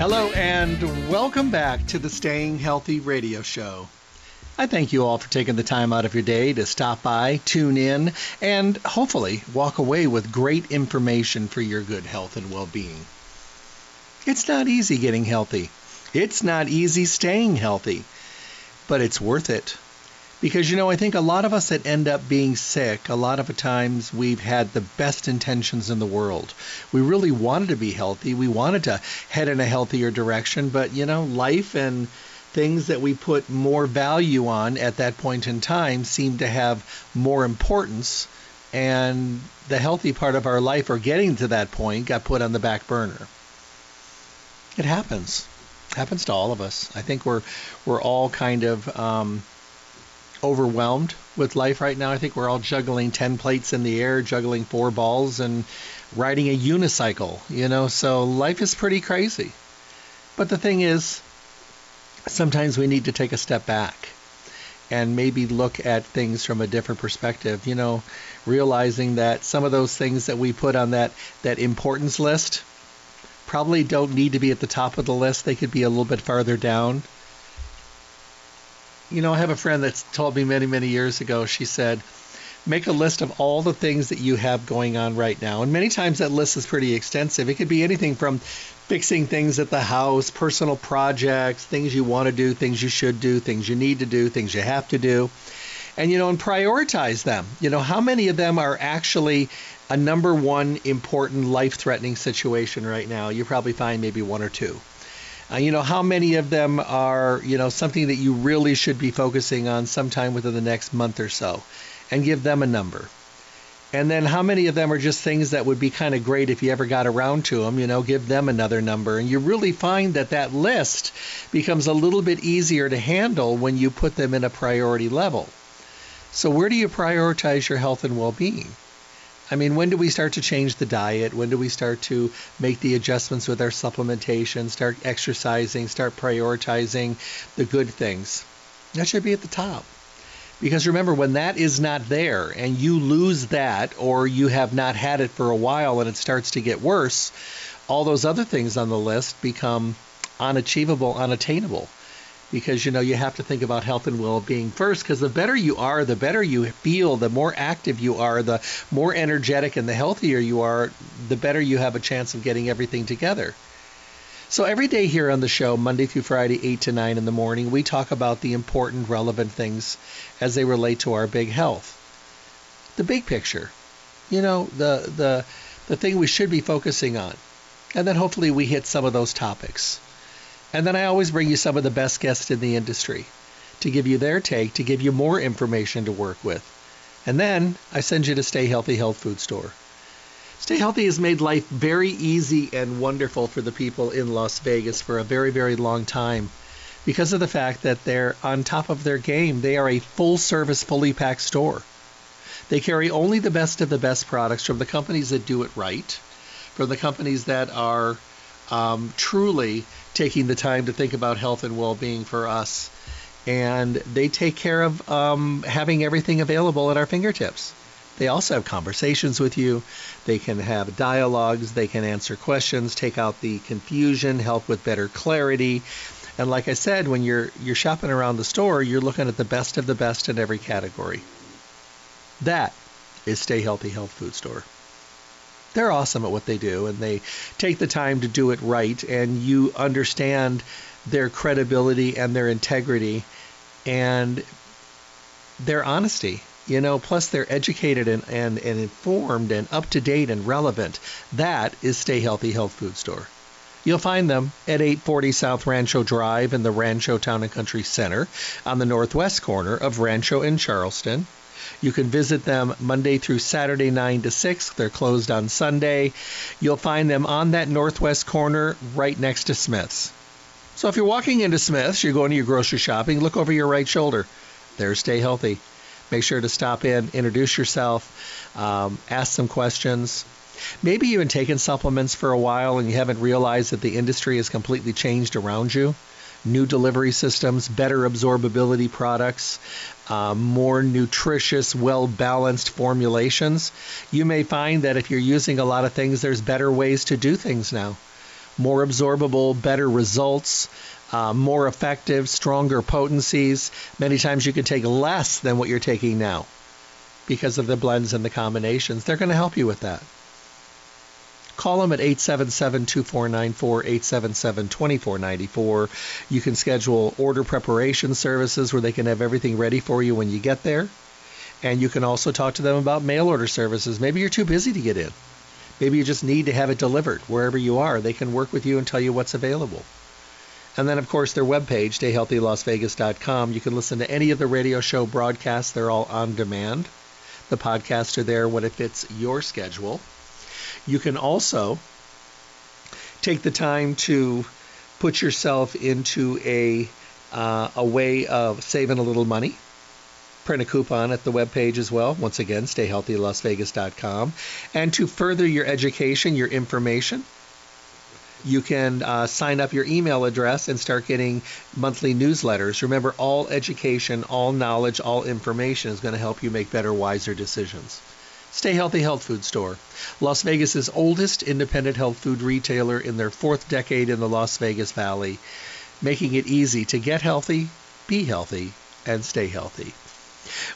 Hello, and welcome back to the Staying Healthy radio show. I thank you all for taking the time out of your day to stop by, tune in, and hopefully walk away with great information for your good health and well being. It's not easy getting healthy, it's not easy staying healthy, but it's worth it. Because, you know, I think a lot of us that end up being sick, a lot of times we've had the best intentions in the world. We really wanted to be healthy. We wanted to head in a healthier direction, but, you know, life and things that we put more value on at that point in time seem to have more importance. And the healthy part of our life or getting to that point got put on the back burner. It happens. It happens to all of us. I think we're we're all kind of um, overwhelmed with life right now. I think we're all juggling 10 plates in the air, juggling four balls, and riding a unicycle, you know, so life is pretty crazy. But the thing is, sometimes we need to take a step back and maybe look at things from a different perspective, you know, realizing that some of those things that we put on that, that importance list probably don't need to be at the top of the list. They could be a little bit farther down you know, I have a friend that's told me many, many years ago, she said, make a list of all the things that you have going on right now. And many times that list is pretty extensive. It could be anything from fixing things at the house, personal projects, things you want to do, things you should do, things you need to do, things you have to do. And, you know, and prioritize them. You know, how many of them are actually a number one important life threatening situation right now? You probably find maybe one or two. Uh, you know, how many of them are, you know, something that you really should be focusing on sometime within the next month or so and give them a number. And then how many of them are just things that would be kind of great if you ever got around to them, you know, give them another number. And you really find that that list becomes a little bit easier to handle when you put them in a priority level. So where do you prioritize your health and well-being? I mean, when do we start to change the diet? When do we start to make the adjustments with our supplementation, start exercising, start prioritizing the good things? That should be at the top. Because remember, when that is not there and you lose that or you have not had it for a while and it starts to get worse, all those other things on the list become unachievable, unattainable because you know you have to think about health and well-being first because the better you are the better you feel the more active you are the more energetic and the healthier you are the better you have a chance of getting everything together. So every day here on the show monday through friday 8 to 9 in the morning we talk about the important relevant things as they relate to our big health. The big picture you know the the the thing we should be focusing on. And then hopefully we hit some of those topics and then I always bring you some of the best guests in the industry to give you their take, to give you more information to work with. And then I send you to Stay Healthy Health Food Store. Stay Healthy has made life very easy and wonderful for the people in Las Vegas for a very, very long time because of the fact that they're on top of their game. They are a full service, fully packed store. They carry only the best of the best products from the companies that do it right, from the companies that are um, truly taking the time to think about health and well-being for us. And they take care of um, having everything available at our fingertips. They also have conversations with you. They can have dialogues. They can answer questions, take out the confusion, help with better clarity. And like I said, when you're you're shopping around the store, you're looking at the best of the best in every category. That is Stay Healthy Health Food Store. They're awesome at what they do, and they take the time to do it right, and you understand their credibility and their integrity and their honesty. You know, plus they're educated and, and, and informed and up to date and relevant. That is Stay Healthy Health Food Store. You'll find them at 840 South Rancho Drive in the Rancho Town and Country Center on the northwest corner of Rancho and Charleston. You can visit them Monday through Saturday, 9 to 6. They're closed on Sunday. You'll find them on that northwest corner right next to Smith's. So if you're walking into Smith's, you're going to your grocery shopping, look over your right shoulder. There, stay healthy. Make sure to stop in, introduce yourself, um, ask some questions. Maybe you've been taking supplements for a while and you haven't realized that the industry has completely changed around you. New delivery systems, better absorbability products, uh, more nutritious, well balanced formulations. You may find that if you're using a lot of things, there's better ways to do things now. More absorbable, better results, uh, more effective, stronger potencies. Many times you can take less than what you're taking now because of the blends and the combinations. They're going to help you with that. Call them at 877 2494, 877 2494. You can schedule order preparation services where they can have everything ready for you when you get there. And you can also talk to them about mail order services. Maybe you're too busy to get in. Maybe you just need to have it delivered wherever you are. They can work with you and tell you what's available. And then, of course, their webpage, stayhealthylasvegas.com. You can listen to any of the radio show broadcasts. They're all on demand. The podcasts are there when it fits your schedule. You can also take the time to put yourself into a uh, a way of saving a little money. Print a coupon at the webpage as well. Once again, stayhealthylasvegas.com. And to further your education, your information, you can uh, sign up your email address and start getting monthly newsletters. Remember, all education, all knowledge, all information is going to help you make better, wiser decisions. Stay Healthy Health Food Store, Las Vegas's oldest independent health food retailer in their fourth decade in the Las Vegas Valley, making it easy to get healthy, be healthy, and stay healthy.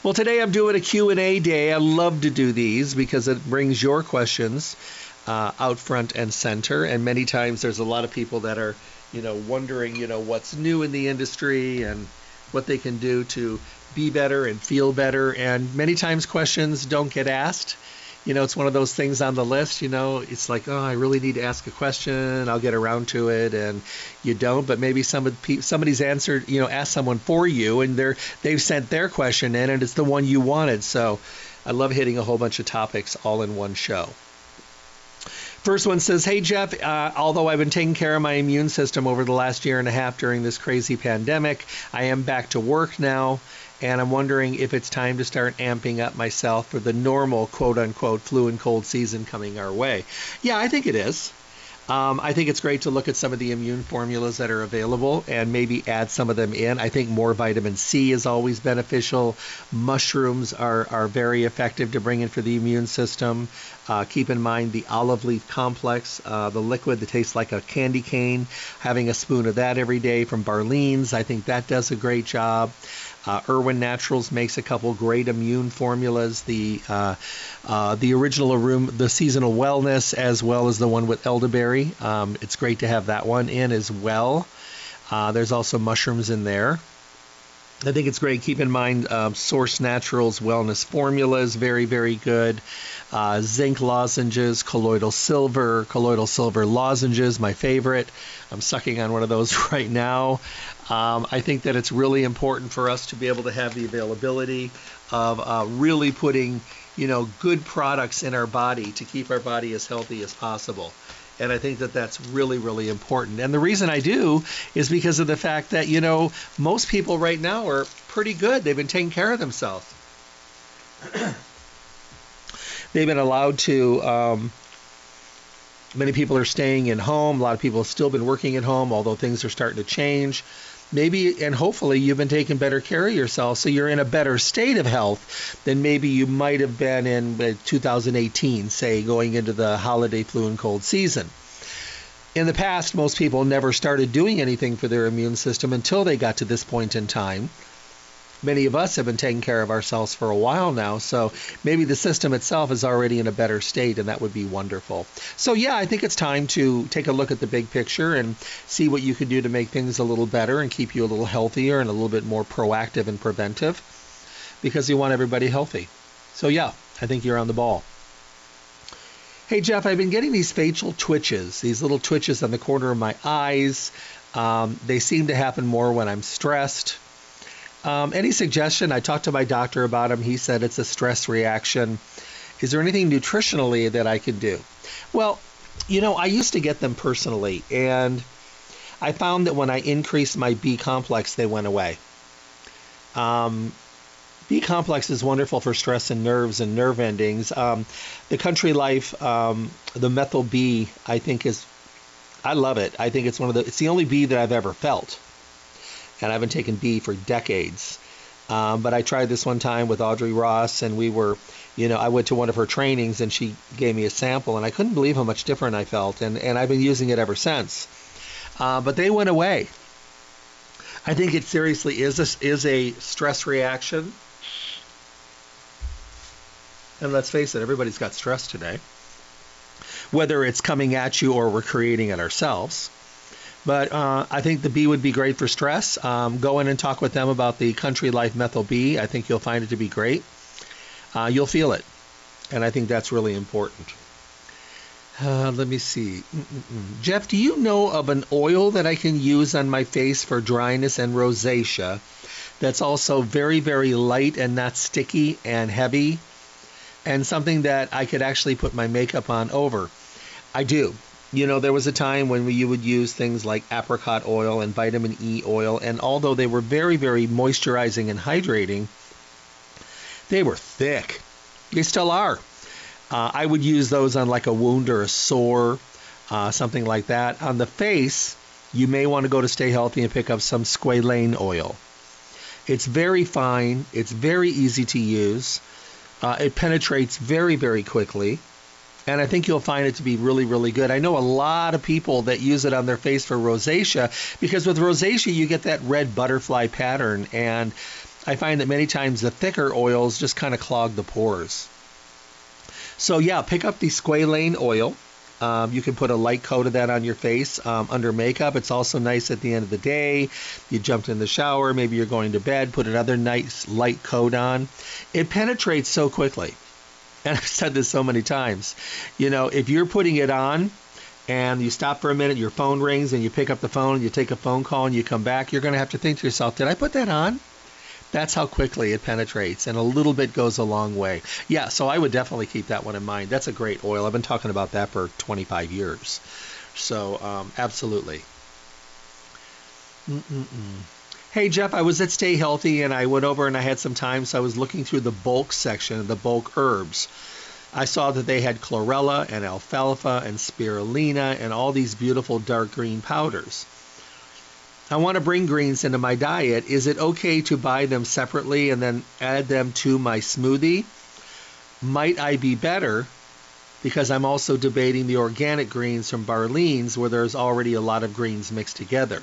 Well, today I'm doing a Q&A day. I love to do these because it brings your questions uh, out front and center. And many times there's a lot of people that are, you know, wondering, you know, what's new in the industry and what they can do to be better and feel better. And many times questions don't get asked. You know, it's one of those things on the list. You know, it's like, oh, I really need to ask a question. I'll get around to it, and you don't. But maybe somebody somebody's answered. You know, asked someone for you, and they're they've sent their question in, and it's the one you wanted. So, I love hitting a whole bunch of topics all in one show. First one says, Hey Jeff, uh, although I've been taking care of my immune system over the last year and a half during this crazy pandemic, I am back to work now and I'm wondering if it's time to start amping up myself for the normal quote unquote flu and cold season coming our way. Yeah, I think it is. Um, I think it's great to look at some of the immune formulas that are available and maybe add some of them in. I think more vitamin C is always beneficial. Mushrooms are, are very effective to bring in for the immune system. Uh, keep in mind the olive leaf complex, uh, the liquid that tastes like a candy cane. Having a spoon of that every day from Barlean's, I think that does a great job. Uh, Irwin Naturals makes a couple great immune formulas. The uh, uh, the original room, the seasonal wellness, as well as the one with elderberry. Um, it's great to have that one in as well. Uh, there's also mushrooms in there. I think it's great. Keep in mind, uh, Source Naturals wellness formulas, very, very good. Uh, zinc lozenges, colloidal silver, colloidal silver lozenges, my favorite. I'm sucking on one of those right now. Um, I think that it's really important for us to be able to have the availability of uh, really putting, you know, good products in our body to keep our body as healthy as possible. And I think that that's really, really important. And the reason I do is because of the fact that, you know, most people right now are pretty good. They've been taking care of themselves. They've been allowed to, um, many people are staying in home. A lot of people have still been working at home, although things are starting to change. Maybe and hopefully you've been taking better care of yourself so you're in a better state of health than maybe you might have been in uh, 2018 say going into the holiday flu and cold season. In the past most people never started doing anything for their immune system until they got to this point in time many of us have been taking care of ourselves for a while now. So maybe the system itself is already in a better state, and that would be wonderful. So, yeah, I think it's time to take a look at the big picture and see what you can do to make things a little better and keep you a little healthier and a little bit more proactive and preventive because you want everybody healthy. So, yeah, I think you're on the ball. Hey, Jeff, I've been getting these facial twitches, these little twitches on the corner of my eyes. Um, they seem to happen more when I'm stressed. Um, any suggestion? I talked to my doctor about them. He said it's a stress reaction. Is there anything nutritionally that I could do? Well, you know, I used to get them personally, and I found that when I increased my B complex, they went away. Um, B complex is wonderful for stress and nerves and nerve endings. Um, the Country Life, um, the methyl B, I think is, I love it. I think it's one of the, it's the only B that I've ever felt and I haven't taken B for decades. Um, but I tried this one time with Audrey Ross, and we were, you know, I went to one of her trainings, and she gave me a sample, and I couldn't believe how much different I felt, and and I've been using it ever since. Uh, but they went away. I think it seriously is a, is a stress reaction. And let's face it, everybody's got stress today. Whether it's coming at you or we're creating it ourselves. But uh, I think the B would be great for stress. Um, go in and talk with them about the Country Life Methyl B. I think you'll find it to be great. Uh, you'll feel it. And I think that's really important. Uh, let me see. Mm-mm-mm. Jeff, do you know of an oil that I can use on my face for dryness and rosacea that's also very, very light and not sticky and heavy? And something that I could actually put my makeup on over? I do you know, there was a time when we, you would use things like apricot oil and vitamin E oil, and although they were very, very moisturizing and hydrating, they were thick. They still are. Uh, I would use those on like a wound or a sore, uh, something like that. On the face, you may want to go to Stay Healthy and pick up some squalane oil. It's very fine. It's very easy to use. Uh, it penetrates very, very quickly and I think you'll find it to be really, really good. I know a lot of people that use it on their face for rosacea because with rosacea you get that red butterfly pattern, and I find that many times the thicker oils just kind of clog the pores. So yeah, pick up the squalane oil. Um, you can put a light coat of that on your face um, under makeup. It's also nice at the end of the day. You jumped in the shower, maybe you're going to bed, put another nice light coat on. It penetrates so quickly and I've said this so many times. You know, if you're putting it on and you stop for a minute, your phone rings, and you pick up the phone and you take a phone call and you come back, you're going to have to think to yourself, did I put that on? That's how quickly it penetrates, and a little bit goes a long way. Yeah, so I would definitely keep that one in mind. That's a great oil. I've been talking about that for 25 years. So, um, absolutely. Mm-mm-mm. Hey Jeff, I was at Stay Healthy and I went over and I had some time, so I was looking through the bulk section, the bulk herbs. I saw that they had chlorella and alfalfa and spirulina and all these beautiful dark green powders. I want to bring greens into my diet. Is it okay to buy them separately and then add them to my smoothie? Might I be better because I'm also debating the organic greens from Barlean's where there's already a lot of greens mixed together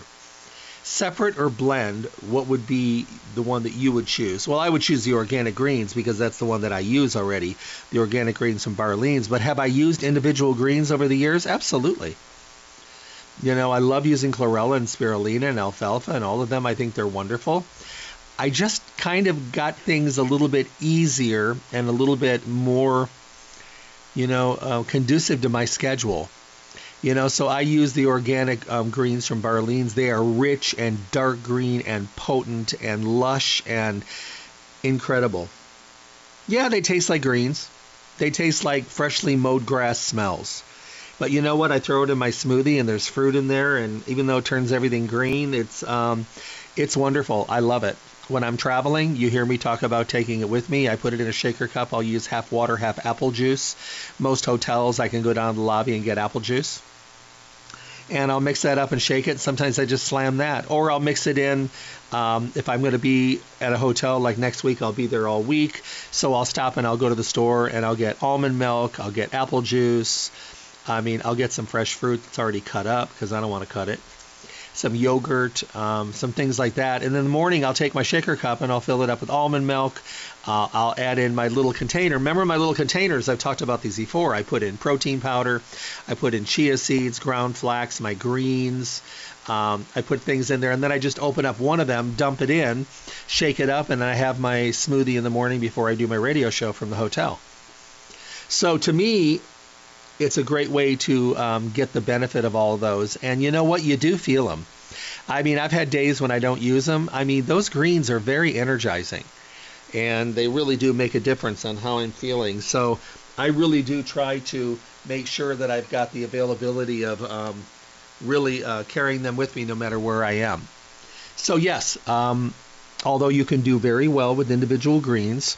separate or blend, what would be the one that you would choose? Well, I would choose the organic greens because that's the one that I use already, the organic greens from Barlean's. But have I used individual greens over the years? Absolutely. You know, I love using chlorella and spirulina and alfalfa and all of them. I think they're wonderful. I just kind of got things a little bit easier and a little bit more, you know, uh, conducive to my schedule. You know, so I use the organic um, greens from Barlean's. They are rich and dark green and potent and lush and incredible. Yeah, they taste like greens. They taste like freshly mowed grass smells. But you know what? I throw it in my smoothie and there's fruit in there, and even though it turns everything green, it's um, it's wonderful. I love it. When I'm traveling, you hear me talk about taking it with me. I put it in a shaker cup. I'll use half water, half apple juice. Most hotels, I can go down to the lobby and get apple juice and I'll mix that up and shake it. Sometimes I just slam that, or I'll mix it in. Um, if I'm going to be at a hotel like next week, I'll be there all week, so I'll stop and I'll go to the store and I'll get almond milk, I'll get apple juice. I mean, I'll get some fresh fruit that's already cut up because I don't want to cut it. Some yogurt, um, some things like that. And then in the morning, I'll take my shaker cup and I'll fill it up with almond milk. Uh, I'll add in my little container. Remember my little containers? I've talked about these before. I put in protein powder, I put in chia seeds, ground flax, my greens. Um, I put things in there, and then I just open up one of them, dump it in, shake it up, and then I have my smoothie in the morning before I do my radio show from the hotel. So to me, it's a great way to um, get the benefit of all of those. And you know what? You do feel them. I mean, I've had days when I don't use them. I mean, those greens are very energizing, and they really do make a difference on how I'm feeling. So I really do try to make sure that I've got the availability of um, really uh, carrying them with me no matter where I am. So yes, um, although you can do very well with individual greens,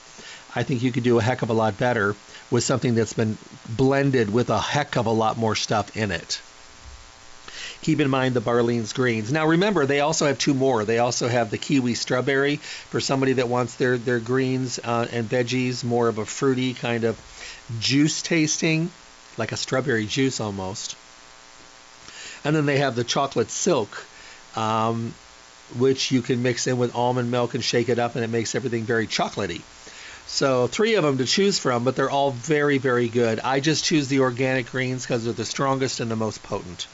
I think you could do a heck of a lot better with something that's been blended with a heck of a lot more stuff in it. Keep in mind the Barlean's greens. Now remember, they also have two more. They also have the kiwi strawberry for somebody that wants their their greens uh, and veggies more of a fruity kind of juice tasting, like a strawberry juice almost. And then they have the chocolate silk, um, which you can mix in with almond milk and shake it up, and it makes everything very chocolatey. So three of them to choose from, but they're all very, very good. I just choose the organic greens because they're the strongest and the most potent,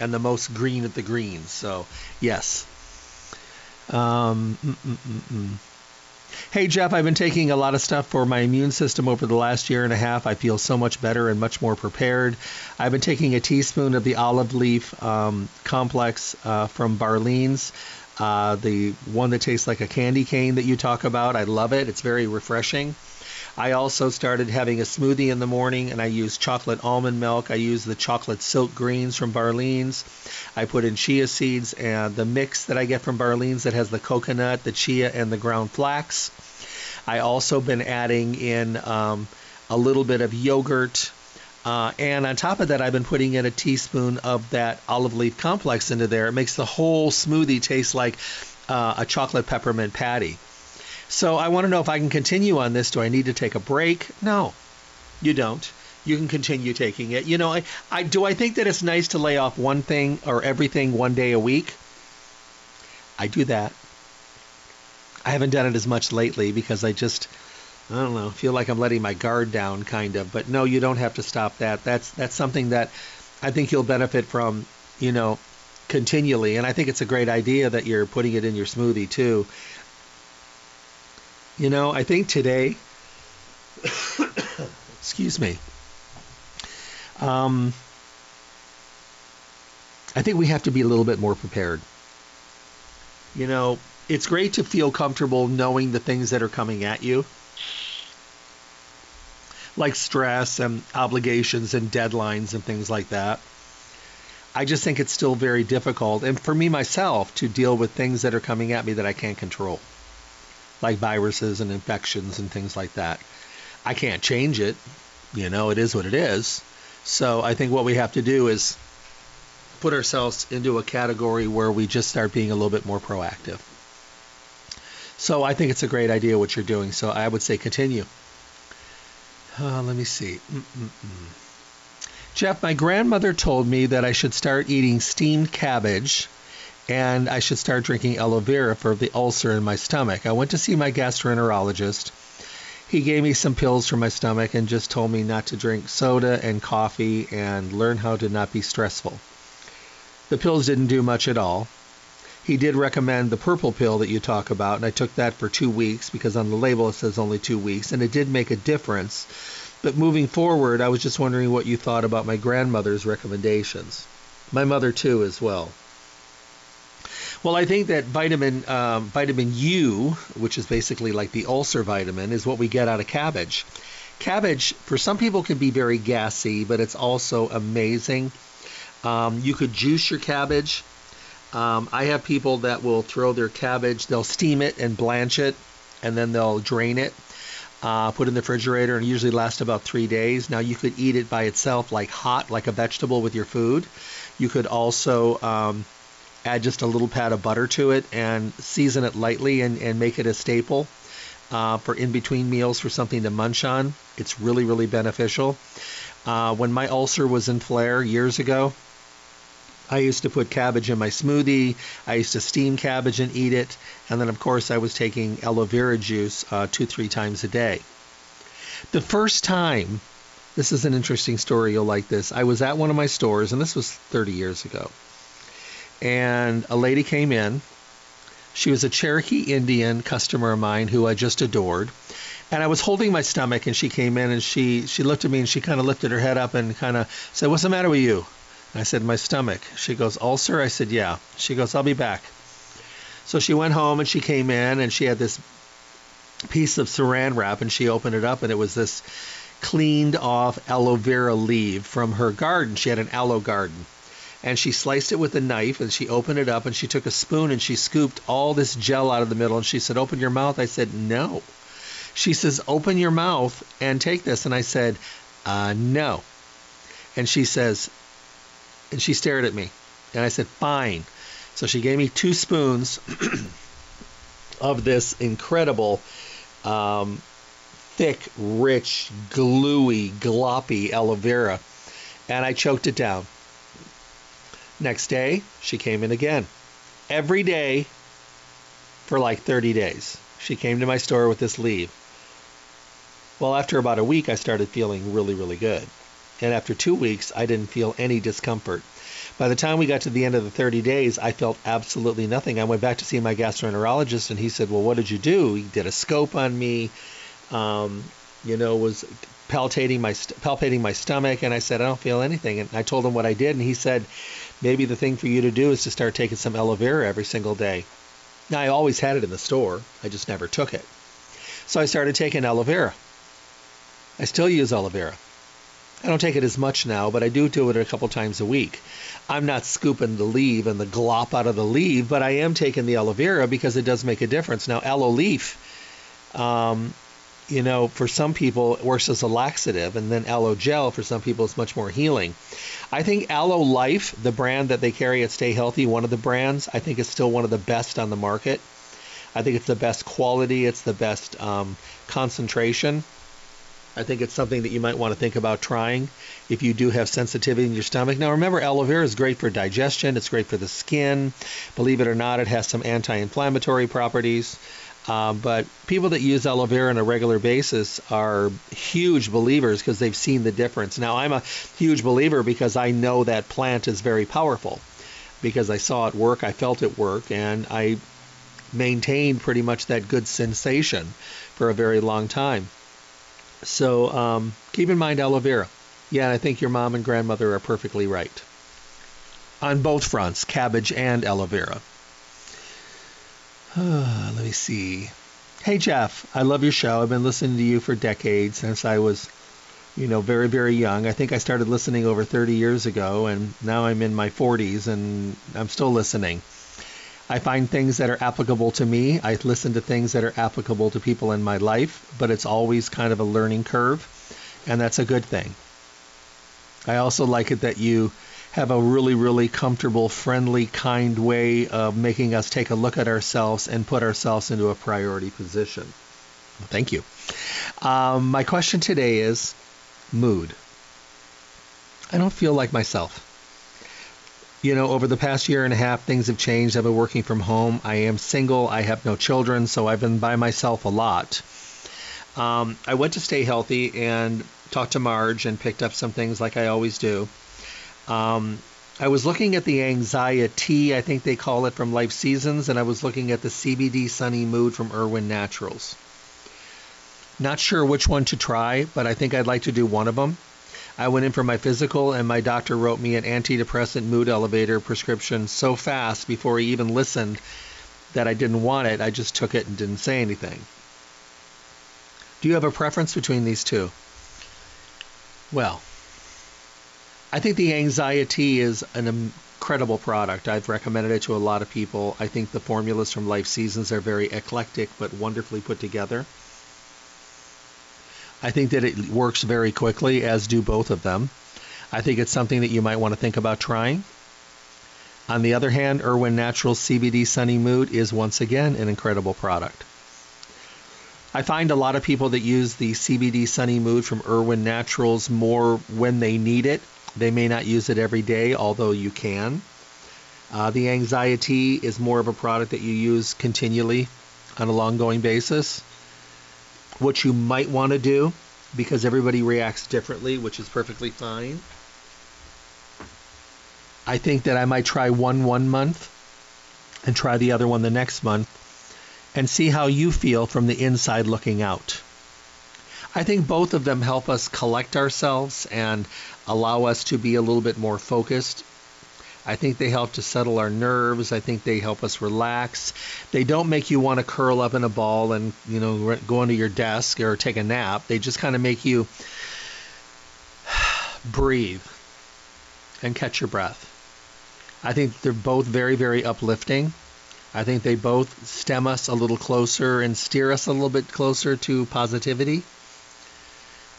and the most green of the greens. So yes. Um, mm, mm, mm, mm. Hey Jeff, I've been taking a lot of stuff for my immune system over the last year and a half. I feel so much better and much more prepared. I've been taking a teaspoon of the olive leaf um, complex uh, from Barlean's. Uh, the one that tastes like a candy cane that you talk about, I love it. It's very refreshing. I also started having a smoothie in the morning and I use chocolate almond milk. I use the chocolate silk greens from Barlean's. I put in chia seeds and the mix that I get from Barlean's that has the coconut, the chia, and the ground flax. I also been adding in um, a little bit of yogurt. Uh, and on top of that, I've been putting in a teaspoon of that olive leaf complex into there. It makes the whole smoothie taste like uh, a chocolate peppermint patty. So I want to know if I can continue on this. Do I need to take a break? No, you don't. You can continue taking it. You know, I, I do I think that it's nice to lay off one thing or everything one day a week. I do that. I haven't done it as much lately because I just I don't know, feel like I'm letting my guard down kind of. But no, you don't have to stop that. That's that's something that I think you'll benefit from, you know, continually. And I think it's a great idea that you're putting it in your smoothie too. You know, I think today, excuse me, um, I think we have to be a little bit more prepared. You know, it's great to feel comfortable knowing the things that are coming at you, like stress and obligations and deadlines and things like that. I just think it's still very difficult, and for me myself, to deal with things that are coming at me that I can't control like viruses and infections and things like that. I can't change it. You know, it is what it is. So I think what we have to do is put ourselves into a category where we just start being a little bit more proactive. So I think it's a great idea what you're doing. So I would say continue. Uh, let me see. Mm-mm-mm. Jeff, my grandmother told me that I should start eating steamed cabbage and I should start drinking aloe vera for the ulcer in my stomach. I went to see my gastroenterologist. He gave me some pills for my stomach and just told me not to drink soda and coffee and learn how to not be stressful. The pills didn't do much at all. He did recommend the purple pill that you talk about, and I took that for two weeks because on the label it says only two weeks, and it did make a difference. But moving forward, I was just wondering what you thought about my grandmother's recommendations. My mother, too, as well. Well, I think that vitamin um, vitamin U, which is basically like the ulcer vitamin, is what we get out of cabbage. Cabbage, for some people, can be very gassy, but it's also amazing. Um, you could juice your cabbage. Um, I have people that will throw their cabbage, they'll steam it and blanch it, and then they'll drain it, uh, put it in the refrigerator, and usually lasts about three days. Now, you could eat it by itself, like hot, like a vegetable with your food. You could also um, add just a little pat of butter to it and season it lightly and, and make it a staple uh, for in between meals for something to munch on. It's really, really beneficial. Uh, when my ulcer was in flare years ago, I used to put cabbage in my smoothie. I used to steam cabbage and eat it. And then, of course, I was taking aloe vera juice uh, two, three times a day. The first time, this is an interesting story, you'll like this. I was at one of my stores, and this was 30 years ago. And a lady came in. She was a Cherokee Indian customer of mine who I just adored. And I was holding my stomach, and she came in and she, she looked at me and she kind of lifted her head up and kind of said, What's the matter with you? I said, My stomach. She goes, Ulcer? I said, Yeah. She goes, I'll be back. So she went home and she came in and she had this piece of saran wrap and she opened it up and it was this cleaned off aloe vera leaf from her garden. She had an aloe garden. And she sliced it with a knife and she opened it up and she took a spoon and she scooped all this gel out of the middle and she said, Open your mouth. I said, No. She says, Open your mouth and take this. And I said, uh, No. And she says, and she stared at me. And I said, Fine. So she gave me two spoons of this incredible, um, thick, rich, gluey, gloppy aloe vera. And I choked it down. Next day, she came in again. Every day for like 30 days. She came to my store with this leave. Well, after about a week, I started feeling really, really good. And after two weeks, I didn't feel any discomfort. By the time we got to the end of the 30 days, I felt absolutely nothing. I went back to see my gastroenterologist, and he said, "Well, what did you do?" He did a scope on me, um, you know, was palpating my palpating my stomach, and I said, "I don't feel anything." And I told him what I did, and he said, "Maybe the thing for you to do is to start taking some aloe vera every single day." Now, I always had it in the store, I just never took it. So I started taking aloe vera. I still use aloe vera. I don't take it as much now, but I do do it a couple times a week. I'm not scooping the leaf and the glop out of the leaf, but I am taking the aloe vera because it does make a difference. Now, aloe leaf, um, you know, for some people it works as a laxative, and then aloe gel for some people is much more healing. I think Aloe Life, the brand that they carry at Stay Healthy, one of the brands, I think is still one of the best on the market. I think it's the best quality, it's the best um, concentration. I think it's something that you might want to think about trying if you do have sensitivity in your stomach. Now, remember, aloe vera is great for digestion, it's great for the skin. Believe it or not, it has some anti inflammatory properties. Um, but people that use aloe vera on a regular basis are huge believers because they've seen the difference. Now, I'm a huge believer because I know that plant is very powerful because I saw it work, I felt it work, and I maintained pretty much that good sensation for a very long time. So um, keep in mind aloe vera. Yeah, I think your mom and grandmother are perfectly right. On both fronts, cabbage and aloe vera. Let me see. Hey Jeff, I love your show. I've been listening to you for decades since I was, you know, very very young. I think I started listening over 30 years ago, and now I'm in my 40s and I'm still listening. I find things that are applicable to me. I listen to things that are applicable to people in my life, but it's always kind of a learning curve, and that's a good thing. I also like it that you have a really, really comfortable, friendly, kind way of making us take a look at ourselves and put ourselves into a priority position. Thank you. Um, my question today is mood. I don't feel like myself you know, over the past year and a half, things have changed. I've been working from home. I am single. I have no children, so I've been by myself a lot. Um, I went to Stay Healthy and talked to Marge and picked up some things like I always do. Um, I was looking at the anxiety, I think they call it from Life Seasons, and I was looking at the CBD Sunny Mood from Irwin Naturals. Not sure which one to try, but I think I'd like to do one of them. I went in for my physical, and my doctor wrote me an antidepressant mood elevator prescription so fast before he even listened that I didn't want it. I just took it and didn't say anything. Do you have a preference between these two? Well, I think the anxiety is an incredible product. I've recommended it to a lot of people. I think the formulas from Life Seasons are very eclectic but wonderfully put together. I think that it works very quickly, as do both of them. I think it's something that you might want to think about trying. On the other hand, Irwin Naturals CBD Sunny Mood is once again an incredible product. I find a lot of people that use the CBD Sunny Mood from Irwin Naturals more when they need it. They may not use it every day, although you can. Uh, the anxiety is more of a product that you use continually on a long going basis. What you might want to do, because everybody reacts differently, which is perfectly fine. I think that I might try one one month and try the other one the next month and see how you feel from the inside looking out. I think both of them help us collect ourselves and allow us to be a little bit more focused. I think they help to settle our nerves. I think they help us relax. They don't make you want to curl up in a ball and, you know, go into your desk or take a nap. They just kind of make you breathe and catch your breath. I think they're both very, very uplifting. I think they both stem us a little closer and steer us a little bit closer to positivity.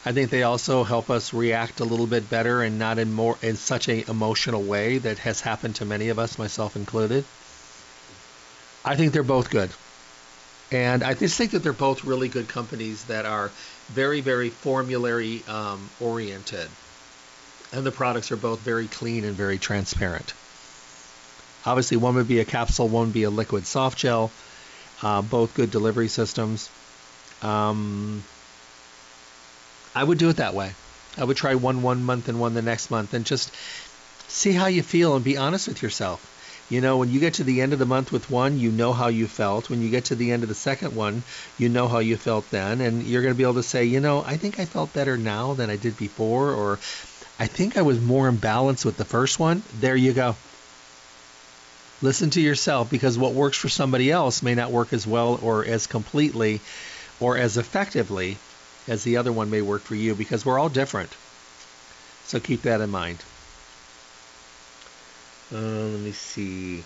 I think they also help us react a little bit better and not in more in such a emotional way that has happened to many of us, myself included. I think they're both good. And I just think that they're both really good companies that are very, very formulary um, oriented. And the products are both very clean and very transparent. Obviously, one would be a capsule, one would be a liquid soft gel. Uh, both good delivery systems. Um, I would do it that way. I would try one one month and one the next month and just see how you feel and be honest with yourself. You know, when you get to the end of the month with one, you know how you felt. When you get to the end of the second one, you know how you felt then. And you're going to be able to say, you know, I think I felt better now than I did before, or I think I was more in balance with the first one. There you go. Listen to yourself because what works for somebody else may not work as well or as completely or as effectively as the other one may work for you because we're all different. So keep that in mind. Uh, let me see.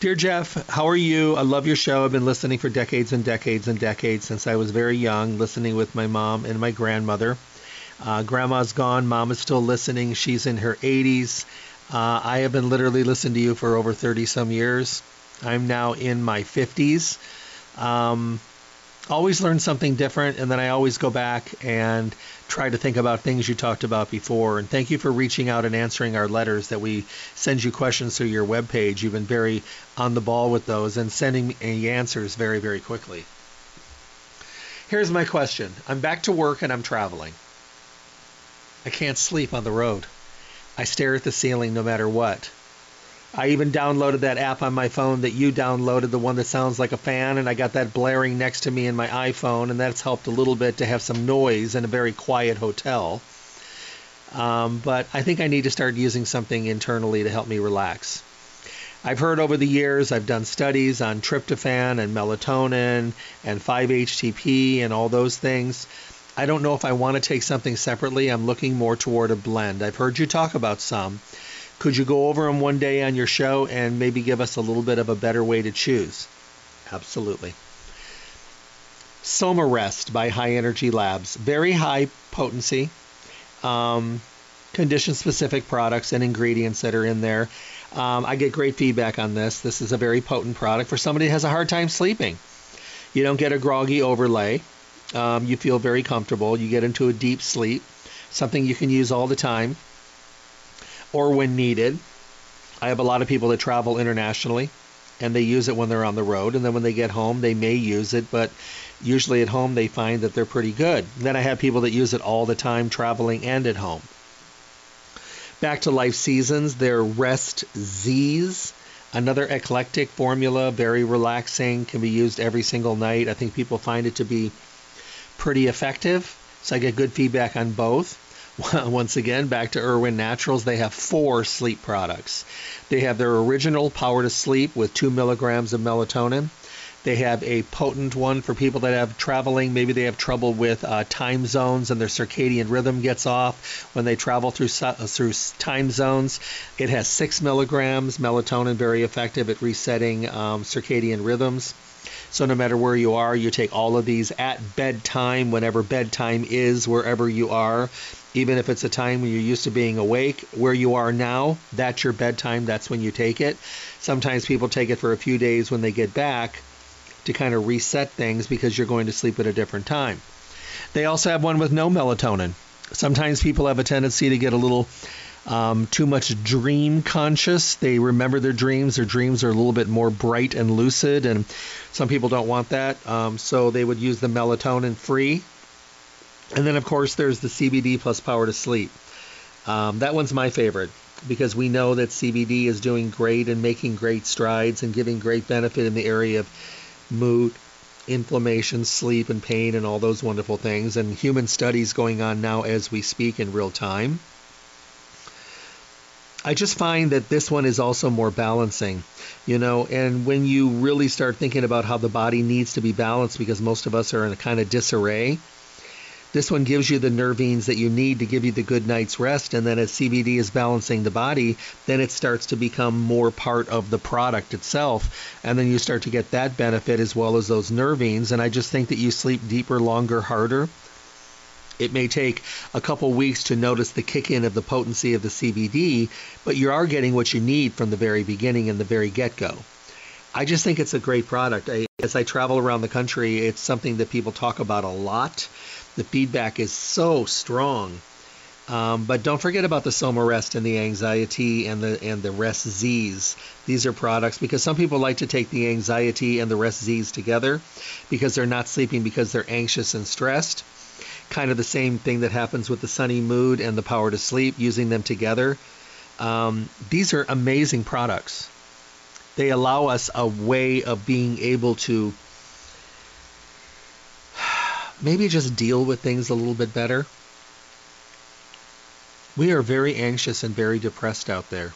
Dear Jeff, how are you? I love your show. I've been listening for decades and decades and decades since I was very young, listening with my mom and my grandmother. Uh, grandma's gone. Mom is still listening. She's in her 80s. Uh, I have been literally listening to you for over 30 some years. I'm now in my 50s. Um, always learn something different, and then I always go back and try to think about things you talked about before. And thank you for reaching out and answering our letters that we send you questions through your webpage. You've been very on the ball with those and sending me answers very, very quickly. Here's my question I'm back to work and I'm traveling. I can't sleep on the road. I stare at the ceiling no matter what. I even downloaded that app on my phone that you downloaded, the one that sounds like a fan, and I got that blaring next to me in my iPhone, and that's helped a little bit to have some noise in a very quiet hotel. Um, but I think I need to start using something internally to help me relax. I've heard over the years, I've done studies on tryptophan and melatonin and 5-HTP and all those things. I don't know if I want to take something separately. I'm looking more toward a blend. I've heard you talk about some. Could you go over them one day on your show and maybe give us a little bit of a better way to choose? Absolutely. Soma Rest by High Energy Labs. Very high potency, um, condition specific products and ingredients that are in there. Um, I get great feedback on this. This is a very potent product for somebody who has a hard time sleeping. You don't get a groggy overlay. Um, you feel very comfortable. You get into a deep sleep, something you can use all the time or when needed. I have a lot of people that travel internationally and they use it when they're on the road and then when they get home they may use it but usually at home they find that they're pretty good. Then I have people that use it all the time traveling and at home. Back to life seasons, their rest Z's, another eclectic formula, very relaxing, can be used every single night. I think people find it to be pretty effective. So I get good feedback on both. once again, back to Irwin Naturals, they have four sleep products. They have their original Power to Sleep with two milligrams of melatonin. They have a potent one for people that have traveling. Maybe they have trouble with uh, time zones and their circadian rhythm gets off when they travel through uh, through time zones. It has six milligrams melatonin, very effective at resetting um, circadian rhythms. So no matter where you are, you take all of these at bedtime, whenever bedtime is, wherever you are even if it's a time when you're used to being awake, where you are now, that's your bedtime, that's when you take it. Sometimes people take it for a few days when they get back to kind of reset things because you're going to sleep at a different time. They also have one with no melatonin. Sometimes people have a tendency to get a little um, too much dream conscious. They remember their dreams. Their dreams are a little bit more bright and lucid, and some people don't want that. Um, so they would use the melatonin free. And then, of course, there's the CBD plus power to sleep. Um, that one's my favorite because we know that CBD is doing great and making great strides and giving great benefit in the area of mood, inflammation, sleep, and pain, and all those wonderful things. And human studies going on now as we speak in real time. I just find that this one is also more balancing, you know, and when you really start thinking about how the body needs to be balanced because most of us are in a kind of disarray, this one gives you the nervines that you need to give you the good night's rest. And then as CBD is balancing the body, then it starts to become more part of the product itself. And then you start to get that benefit as well as those nervines. And I just think that you sleep deeper, longer, harder it may take a couple weeks to notice the kick in of the potency of the CBD, but you are getting what you need from the very beginning and the very get go. I just think it's a great product. I, as I travel around the country, it's something that people talk about a lot. The feedback is so strong. Um, but don't forget about the Soma Rest and the Anxiety and the and the Rest Z's. These are products because some people like to take the Anxiety and the Rest Z's together because they're not sleeping because they're anxious and stressed kind of the same thing that happens with the sunny mood and the power to sleep, using them together. Um, these are amazing products. They allow us a way of being able to maybe just deal with things a little bit better. We are very anxious and very depressed out there.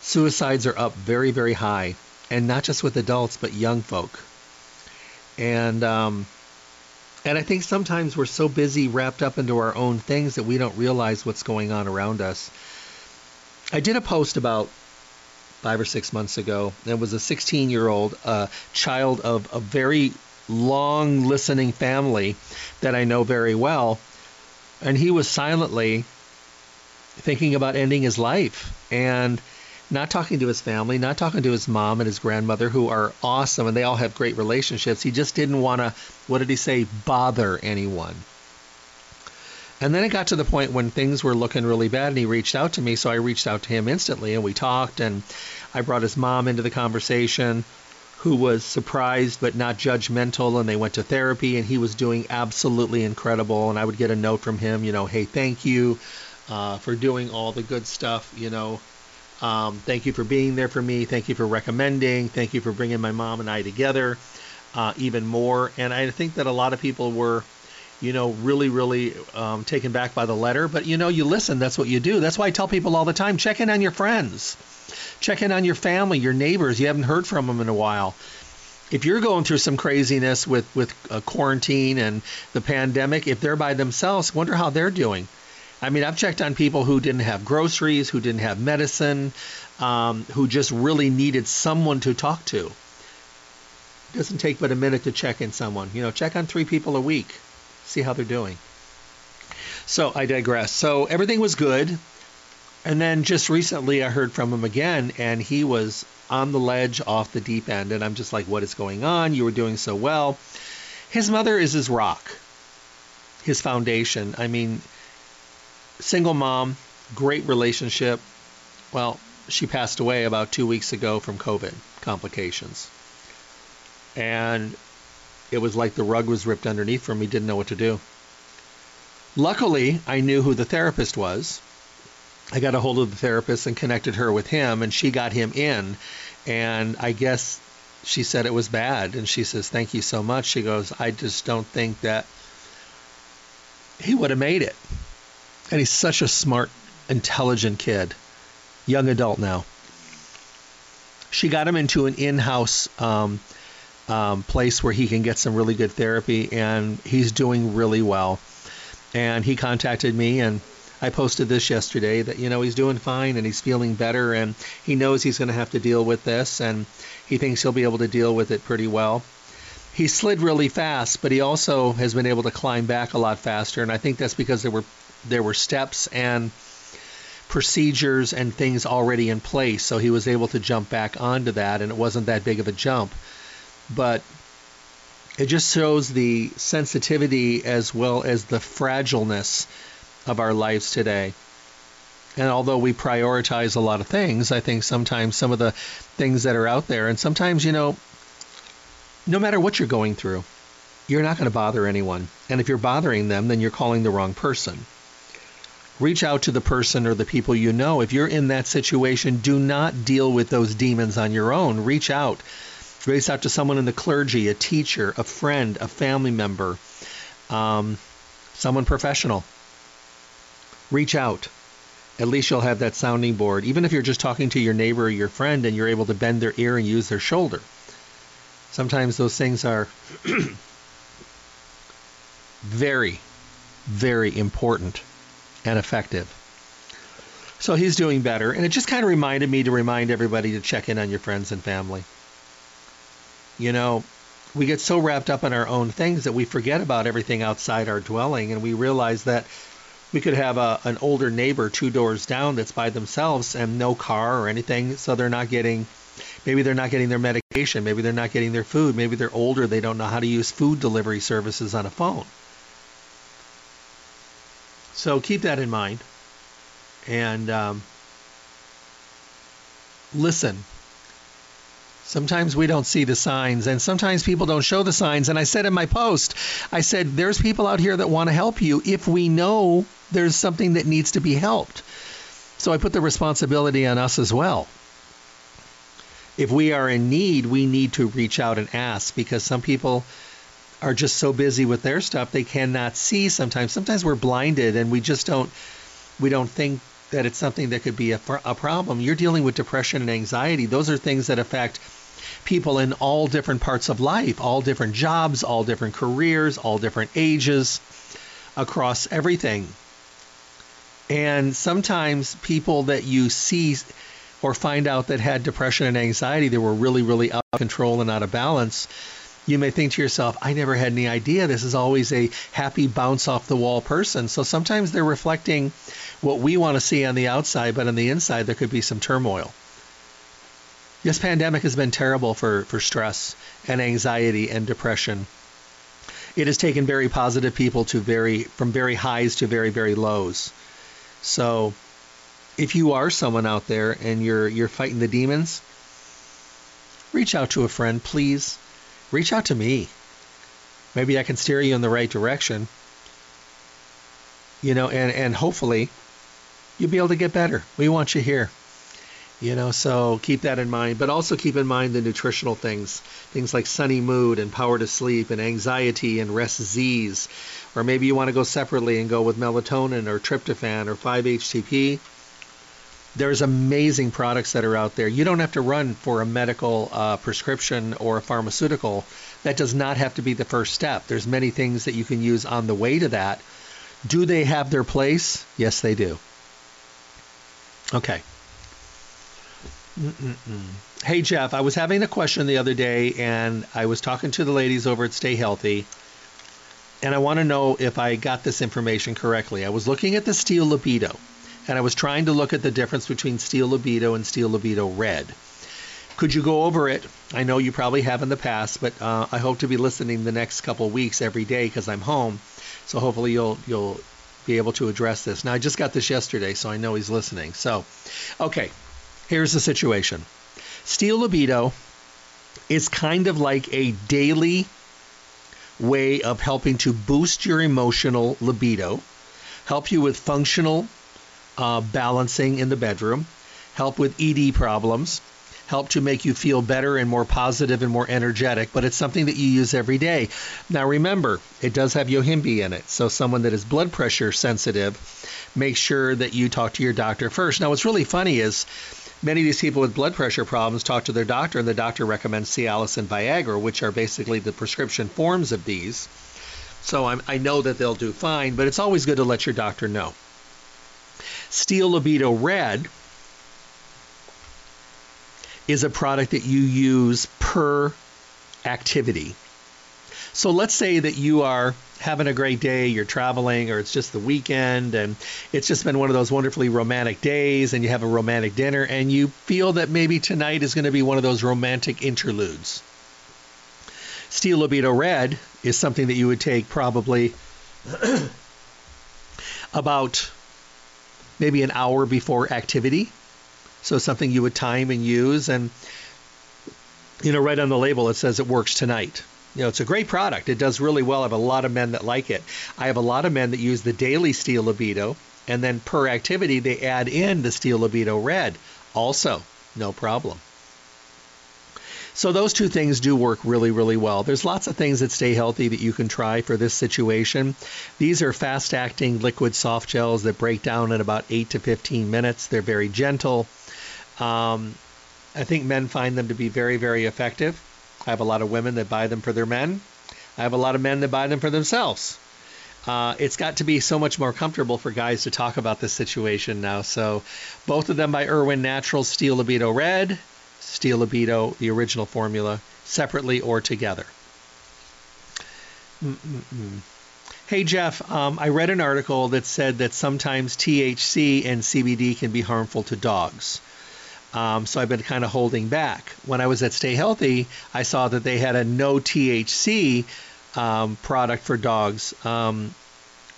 Suicides are up very, very high, and not just with adults, but young folk. And um, and I think sometimes we're so busy wrapped up into our own things that we don't realize what's going on around us. I did a post about five or six months ago. It was a 16 year old uh, child of a very long listening family that I know very well. And he was silently thinking about ending his life. And not talking to his family, not talking to his mom and his grandmother, who are awesome and they all have great relationships. He just didn't want to, what did he say, bother anyone. And then it got to the point when things were looking really bad and he reached out to me. So I reached out to him instantly and we talked and I brought his mom into the conversation who was surprised but not judgmental and they went to therapy and he was doing absolutely incredible and I would get a note from him, you know, hey, thank you uh, for doing all the good stuff, you know, um, thank you for being there for me. Thank you for recommending. Thank you for bringing my mom and I together uh, even more. And I think that a lot of people were, you know, really, really um, taken back by the letter. But, you know, you listen. That's what you do. That's why I tell people all the time check in on your friends, check in on your family, your neighbors. You haven't heard from them in a while. If you're going through some craziness with, with uh, quarantine and the pandemic, if they're by themselves, wonder how they're doing I mean, I've checked on people who didn't have groceries, who didn't have medicine, um, who just really needed someone to talk to. It doesn't take but a minute to check in someone. You know, check on three people a week, see how they're doing. So I digress. So everything was good. And then just recently I heard from him again, and he was on the ledge off the deep end. And I'm just like, what is going on? You were doing so well. His mother is his rock, his foundation. I mean, single mom, great relationship. Well, she passed away about two weeks ago from COVID complications. And it was like the rug was ripped underneath from me, didn't know what to do. Luckily, I knew who the therapist was. I got a hold of the therapist and connected her with him, and she got him in. And I guess she said it was bad. And she says, Thank you so much. She goes, I just don't think that he would have made it. And he's such a smart, intelligent kid, young adult now. She got him into an in house um, um, place where he can get some really good therapy, and he's doing really well. And he contacted me, and I posted this yesterday that, you know, he's doing fine and he's feeling better, and he knows he's going to have to deal with this, and he thinks he'll be able to deal with it pretty well he slid really fast, but he also has been able to climb back a lot faster. And I think that's because there were there were steps and procedures and things already in place, so he was able to jump back onto that, and it wasn't that big of a jump. But it just shows the sensitivity as well as the fragileness of our lives today. And although we prioritize a lot of things, I think sometimes some of the things that are out there, and sometimes, you know, no matter what you're going through, you're not going to bother anyone. And if you're bothering them, then you're calling the wrong person. Reach out to the person or the people you know. If you're in that situation, do not deal with those demons on your own. Reach out. Reach out to someone in the clergy, a teacher, a friend, a family member, um, someone professional. Reach out. At least you'll have that sounding board. Even if you're just talking to your neighbor or your friend and you're able to bend their ear and use their shoulder. Sometimes those things are very, very important and effective. So he's doing better, and it just kind of reminded me to remind everybody to check in on your friends and family. You know, we get so wrapped up in our own things that we forget about everything outside our dwelling, and we realize that we could have a, an older neighbor two doors down that's by themselves and no car or anything, so they're not getting maybe they're not getting their medication, maybe they're not getting their food, maybe they're older, they don't know how to use food delivery services on a phone. So keep that in mind and um, listen. Sometimes we don't see the signs, and sometimes people don't show the signs. And I said in my post, I said, there's people out here that want to help you if we know there's something that needs to be helped. So I put the responsibility on us as well. If we are in need, we need to reach out and ask because some people are just so busy with their stuff they cannot see sometimes. Sometimes we're blinded and we just don't we don't think that it's something that could be a, a problem. You're dealing with depression and anxiety. Those are things that affect people in all different parts of life, all different jobs, all different careers, all different ages, across everything. And sometimes people that you see or find out that had depression and anxiety, they were really, really out of control and out of balance you may think to yourself, I never had any idea. This is always a happy, bounce off the wall person. So sometimes they're reflecting what we want to see on the outside, but on the inside, there could be some turmoil. This pandemic has been terrible for, for stress and anxiety and depression. It has taken very positive people to very from very highs to very very lows. So, if you are someone out there and you're you're fighting the demons, reach out to a friend, please reach out to me. Maybe I can steer you in the right direction. You know, and, and hopefully you'll be able to get better. We want you here. You know, so keep that in mind. But also keep in mind the nutritional things. Things like sunny mood and power to sleep and anxiety and rest Z's. Or maybe you want to go separately and go with melatonin or tryptophan or 5-HTP there's amazing products that are out there. You don't have to run for a medical uh, prescription or a pharmaceutical. That does not have to be the first step. There's many things that you can use on the way to that. Do they have their place? Yes, they do. Okay. Mm-mm-mm. Hey, Jeff, I was having a question the other day, and I was talking to the ladies over at Stay Healthy, and I want to know if I got this information correctly. I was looking at the Steel Libido and I was trying to look at the difference between Steel Libido and Steel Libido Red. Could you go over it? I know you probably have in the past, but uh, I hope to be listening the next couple weeks every day because I'm home. So hopefully you'll you'll be able to address this. Now I just got this yesterday, so I know he's listening. So, okay, here's the situation. Steel Libido is kind of like a daily way of helping to boost your emotional libido, help you with functional uh, balancing in the bedroom, help with ED problems, help to make you feel better and more positive and more energetic, but it's something that you use every day. Now remember, it does have yohimbe in it. So someone that is blood pressure sensitive, make sure that you talk to your doctor first. Now what's really funny is many of these people with blood pressure problems talk to their doctor and the doctor recommends Cialis and Viagra, which are basically the prescription forms of these. So I'm, I know that they'll do fine, but it's always good to let your doctor know. Steel Libido Red is a product that you use per activity. So let's say that you are having a great day, you're traveling, or it's just the weekend, and it's just been one of those wonderfully romantic days, and you have a romantic dinner, and you feel that maybe tonight is going to be one of those romantic interludes. Steel Libido Red is something that you would take probably about maybe an hour before activity. So something you would time and use. And, you know, right on the label, it says it works tonight. You know, it's a great product. It does really well. I have a lot of men that like it. I have a lot of men that use the daily Steel Libido, and then per activity, they add in the Steel Libido Red. Also, no problem. So those two things do work really, really well. There's lots of things that stay healthy that you can try for this situation. These are fast acting liquid soft gels that break down in about 8 to 15 minutes. They're very gentle. Um, I think men find them to be very, very effective. I have a lot of women that buy them for their men. I have a lot of men that buy them for themselves. Uh, it's got to be so much more comfortable for guys to talk about this situation now. So, both of them by Irwin Natural Steel Libido Red Steel Libido, the original formula, separately or together. Mm-mm-mm. Hey Jeff, um, I read an article that said that sometimes THC and CBD can be harmful to dogs. Um, so I've been kind of holding back. When I was at Stay Healthy, I saw that they had a no THC um, product for dogs. Um,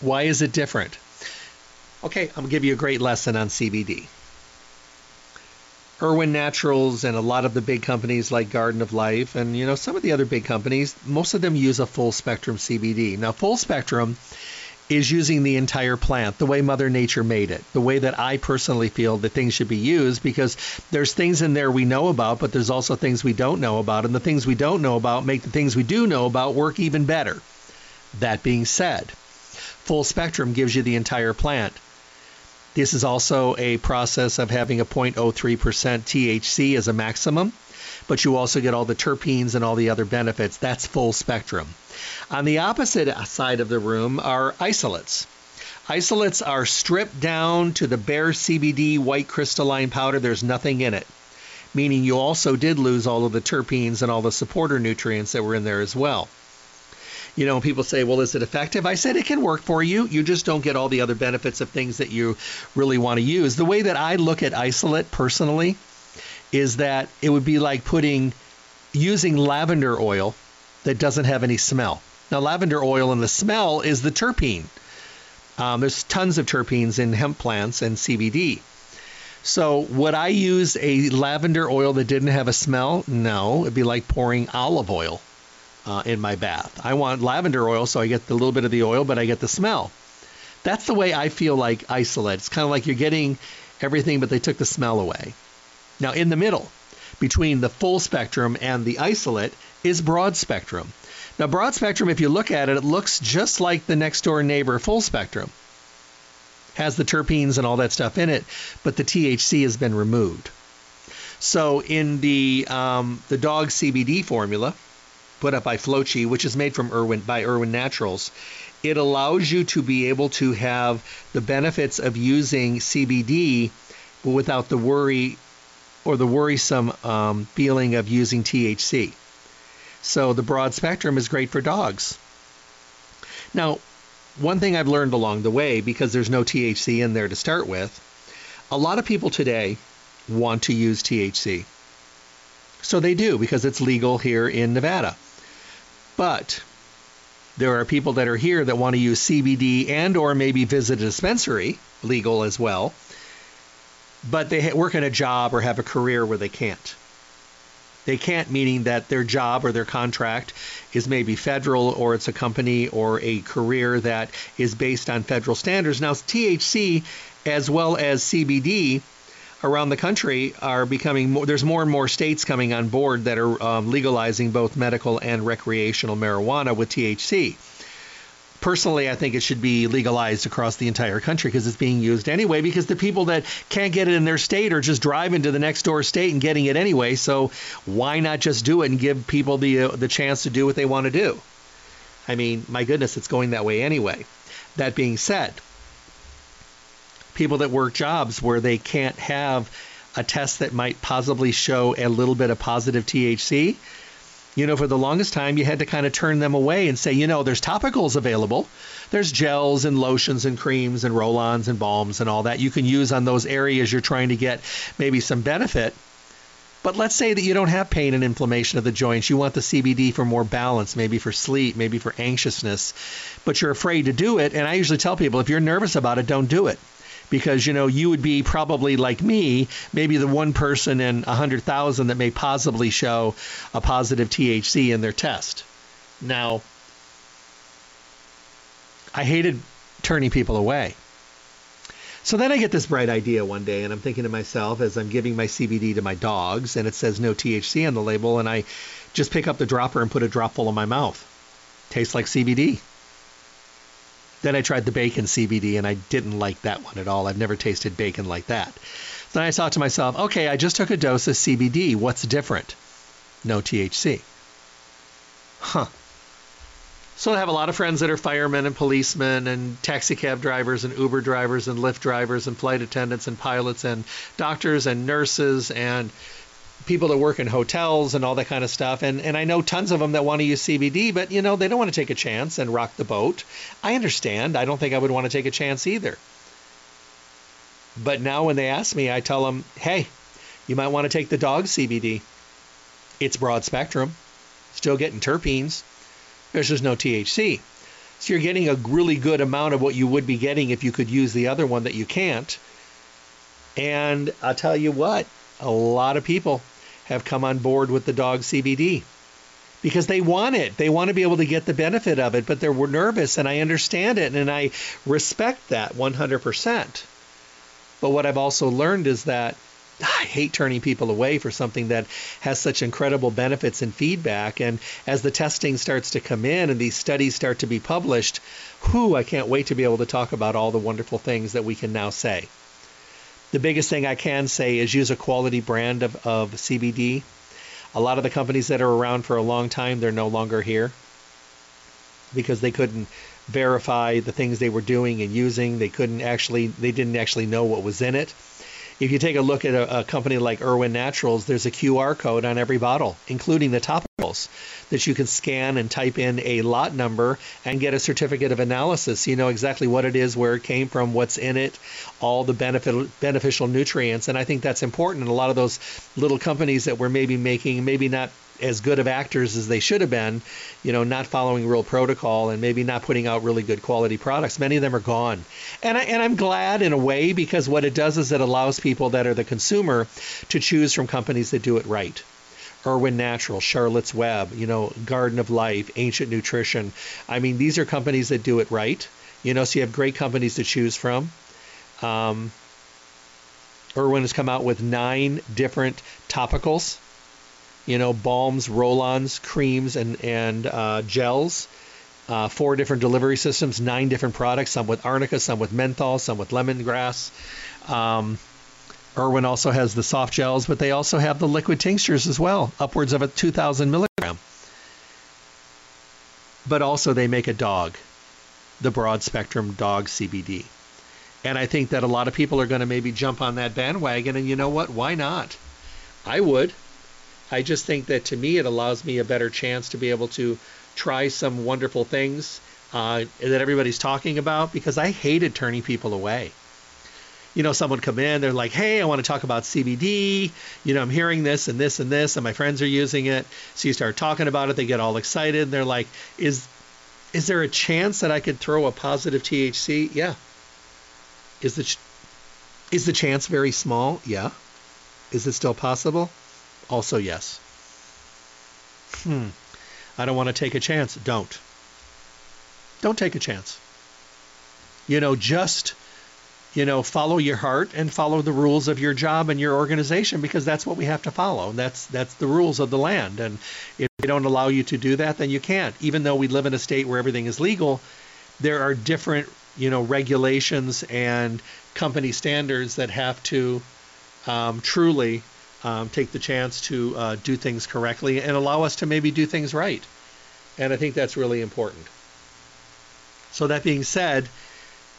why is it different? Okay, I'm gonna give you a great lesson on CBD. Irwin Naturals and a lot of the big companies like Garden of Life and you know some of the other big companies, most of them use a full spectrum CBD. Now full spectrum is using the entire plant the way Mother Nature made it, the way that I personally feel that things should be used because there's things in there we know about, but there's also things we don't know about, and the things we don't know about make the things we do know about work even better. That being said, full spectrum gives you the entire plant. This is also a process of having a 0.03% THC as a maximum, but you also get all the terpenes and all the other benefits. That's full spectrum. On the opposite side of the room are isolates. Isolates are stripped down to the bare CBD white crystalline powder. There's nothing in it, meaning you also did lose all of the terpenes and all the supporter nutrients that were in there as well you know, people say, well, is it effective? I said it can work for you. You just don't get all the other benefits of things that you really want to use. The way that I look at isolate personally is that it would be like putting using lavender oil that doesn't have any smell. Now, lavender oil and the smell is the terpene. Um, there's tons of terpenes in hemp plants and CBD. So, would I use a lavender oil that didn't have a smell? No, it'd be like pouring olive oil uh, in my bath. I want lavender oil so I get the little bit of the oil, but I get the smell. That's the way I feel like isolate. It's kind of like you're getting everything, but they took the smell away. Now, in the middle, between the full spectrum and the isolate, is broad spectrum. Now, broad spectrum, if you look at it, it looks just like the next door neighbor full spectrum. Has the terpenes and all that stuff in it, but the THC has been removed. So in the um, the dog CBD formula, put up by FloChi, which is made from Irwin by Irwin Naturals. It allows you to be able to have the benefits of using CBD but without the worry or the worrisome um, feeling of using THC. So the broad spectrum is great for dogs. Now, one thing I've learned along the way, because there's no THC in there to start with, a lot of people today want to use THC. So they do because it's legal here in Nevada. But there are people that are here that want to use CBD and or maybe visit a dispensary, legal as well, but they work in a job or have a career where they can't. They can't, meaning that their job or their contract is maybe federal or it's a company or a career that is based on federal standards. Now, THC as well as CBD around the country are becoming more, there's more and more states coming on board that are um, legalizing both medical and recreational marijuana with THC. Personally, I think it should be legalized across the entire country because it's being used anyway. Because the people that can't get it in their state are just driving to the next door state and getting it anyway. So why not just do it and give people the uh, the chance to do what they want to do? I mean, my goodness, it's going that way anyway. That being said, people that work jobs where they can't have a test that might possibly show a little bit of positive THC. You know, for the longest time, you had to kind of turn them away and say, you know, there's topicals available. There's gels and lotions and creams and roll ons and balms and all that you can use on those areas you're trying to get maybe some benefit. But let's say that you don't have pain and inflammation of the joints. You want the CBD for more balance, maybe for sleep, maybe for anxiousness, but you're afraid to do it. And I usually tell people if you're nervous about it, don't do it. Because you know you would be probably like me, maybe the one person in a hundred thousand that may possibly show a positive THC in their test. Now, I hated turning people away. So then I get this bright idea one day, and I'm thinking to myself as I'm giving my CBD to my dogs, and it says no THC on the label, and I just pick up the dropper and put a drop full in my mouth. Tastes like CBD. Then I tried the bacon CBD, and I didn't like that one at all. I've never tasted bacon like that. Then I thought to myself, okay, I just took a dose of CBD. What's different? No THC. Huh. So I have a lot of friends that are firemen and policemen and taxi cab drivers and Uber drivers and Lyft drivers and flight attendants and pilots and doctors and nurses and people that work in hotels and all that kind of stuff. And and I know tons of them that want to use CBD, but you know they don't want to take a chance and rock the boat. I understand. I don't think I would want to take a chance either. But now when they ask me, I tell them, hey, you might want to take the dog CBD. It's broad spectrum, still getting terpenes there's just no THC. So you're getting a really good amount of what you would be getting if you could use the other one that you can't. And I'll tell you what, a lot of people have come on board with the dog CBD because they want it. They want to be able to get the benefit of it, but they're nervous, and I understand it, and I respect that 100%. But what I've also learned is that I hate turning people away for something that has such incredible benefits and feedback. And as the testing starts to come in and these studies start to be published, whew, I can't wait to be able to talk about all the wonderful things that we can now say. The biggest thing I can say is use a quality brand of, of CBD. A lot of the companies that are around for a long time, they're no longer here because they couldn't verify the things they were doing and using. They couldn't actually, they didn't actually know what was in it if you take a look at a, a, company like Irwin Naturals, there's a QR code on every bottle, including the topicals, that you can scan and type in a lot number and get a certificate of analysis. So You know exactly what it is, where it came from, what's in it, all the benefit, beneficial nutrients. And I think that's important. And a lot of those little companies that we're maybe making, maybe not as good of actors as they should have been, you know, not following real protocol and maybe not putting out really good quality products. Many of them are gone. And I and I'm glad in a way because what it does is it allows people that are the consumer to choose from companies that do it right. Irwin Natural, Charlotte's Web, you know, Garden of Life, Ancient Nutrition. I mean, these are companies that do it right. You know, so you have great companies to choose from. Um, Irwin has come out with nine different topicals you know, balms, roll-ons, creams, and and uh, gels. Uh, four different delivery systems, nine different products, some with arnica, some with menthol, some with lemongrass. Um, Irwin also has the soft gels, but they also have the liquid tinctures as well, upwards of a 2,000 milligram. But also they make a dog, the broad spectrum dog CBD. And I think that a lot of people are going to maybe jump on that bandwagon, and you know what? Why not? I would. I just think that to me it allows me a better chance to be able to try some wonderful things uh, that everybody's talking about because I hated turning people away. You know, someone come in, they're like, "Hey, I want to talk about CBD. You know, I'm hearing this and this and this, and my friends are using it." So you start talking about it, they get all excited, and they're like, "Is is there a chance that I could throw a positive THC?" Yeah. Is the ch- is the chance very small? Yeah. Is it still possible? Also, yes. Hmm. I don't want to take a chance. Don't. Don't take a chance. You know, just, you know, follow your heart and follow the rules of your job and your organization because that's what we have to follow. That's that's the rules of the land. And if they don't allow you to do that, then you can't. Even though we live in a state where everything is legal, there are different, you know, regulations and company standards that have to um, truly um, take the chance to uh, do things correctly and allow us to maybe do things right. And I think that's really important. So, that being said,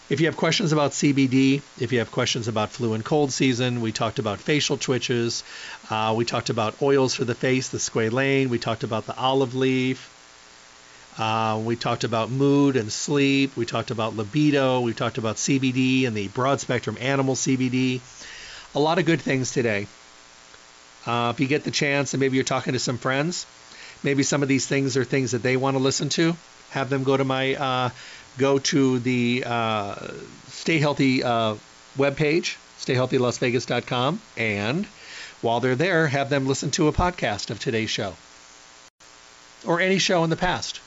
if you have questions about CBD, if you have questions about flu and cold season, we talked about facial twitches, uh, we talked about oils for the face, the squalane, we talked about the olive leaf, uh, we talked about mood and sleep, we talked about libido, we talked about CBD and the broad spectrum animal CBD. A lot of good things today. Uh, if you get the chance and maybe you're talking to some friends, maybe some of these things are things that they want to listen to. Have them go to my uh, go to the uh, Stay Healthy uh, webpage, stayhealthylasvegas.com, and while they're there, have them listen to a podcast of today's show or any show in the past.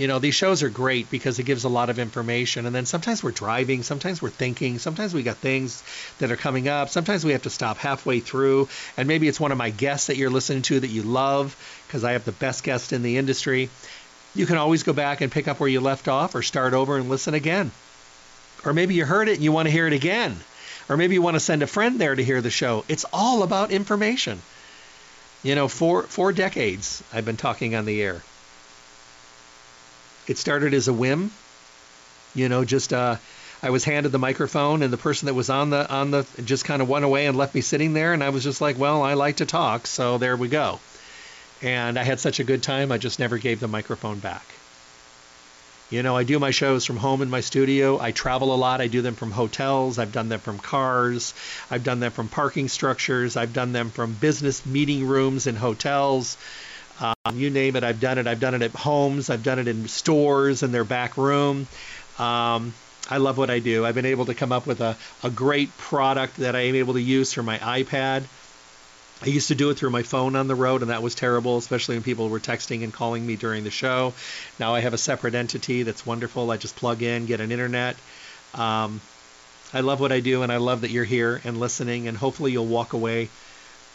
You know, these shows are great because it gives a lot of information. And then sometimes we're driving, sometimes we're thinking, sometimes we got things that are coming up. Sometimes we have to stop halfway through. And maybe it's one of my guests that you're listening to that you love because I have the best guest in the industry. You can always go back and pick up where you left off or start over and listen again. Or maybe you heard it and you want to hear it again. Or maybe you want to send a friend there to hear the show. It's all about information. You know, for four decades I've been talking on the air. It started as a whim, you know, just uh, I was handed the microphone and the person that was on the on the just kind of went away and left me sitting there and I was just like, well, I like to talk, so there we go. And I had such a good time, I just never gave the microphone back. You know, I do my shows from home in my studio. I travel a lot. I do them from hotels. I've done them from cars. I've done them from parking structures. I've done them from business meeting rooms in hotels. Um, you name it, I've done it. I've done it at homes. I've done it in stores in their back room. Um, I love what I do. I've been able to come up with a, a great product that I am able to use for my iPad. I used to do it through my phone on the road, and that was terrible, especially when people were texting and calling me during the show. Now I have a separate entity that's wonderful. I just plug in, get an internet. Um, I love what I do, and I love that you're here and listening, and hopefully you'll walk away,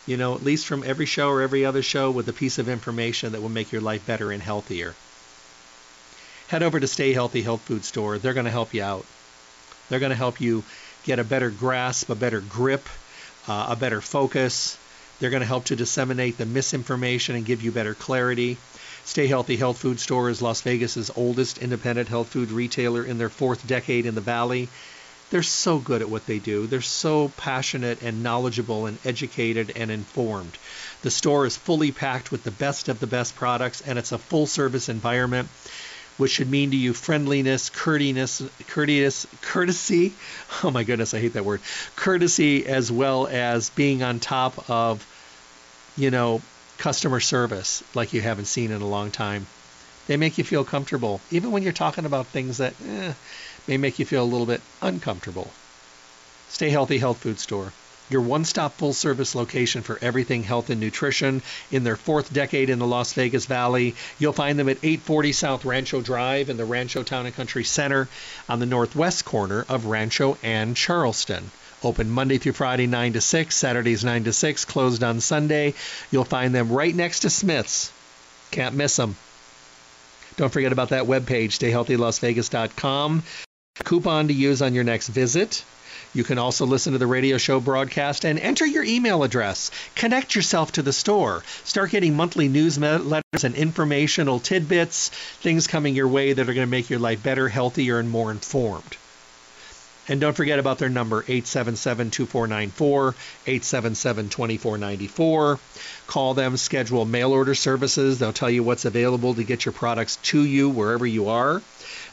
you know, at least from every show or every other show with a piece of information that will make your life better and healthier. Head over to Stay Healthy Health Food Store. They're going to help you out. They're going to help you get a better grasp, a better grip, uh, a better focus they're going to help to disseminate the misinformation and give you better clarity. Stay Healthy Health Food Store is Las Vegas's oldest independent health food retailer in their fourth decade in the valley. They're so good at what they do. They're so passionate and knowledgeable and educated and informed. The store is fully packed with the best of the best products and it's a full service environment which should mean to you friendliness, courteousness, courteous, courtesy. Oh my goodness, I hate that word. Courtesy as well as being on top of, you know, customer service like you haven't seen in a long time. They make you feel comfortable, even when you're talking about things that eh, may make you feel a little bit uncomfortable. Stay Healthy Health Food Store your one stop full service location for everything health and nutrition. In their fourth decade in the Las Vegas Valley, you'll find them at 840 South Rancho Drive in the Rancho Town and Country Center on the northwest corner of Rancho and Charleston. Open Monday through Friday 9 to 6, Saturdays 9 to 6, closed on Sunday. You'll find them right next to Smith's. Can't miss them. Don't forget about that webpage, stayhealthylasvegas.com. Coupon to use on your next visit. You can also listen to the radio show broadcast and enter your email address. Connect yourself to the store. Start getting monthly newsletters and informational tidbits, things coming your way that are going to make your life better, healthier, and more informed. And don't forget about their number, 877 2494, 877 2494. Call them, schedule mail order services. They'll tell you what's available to get your products to you wherever you are.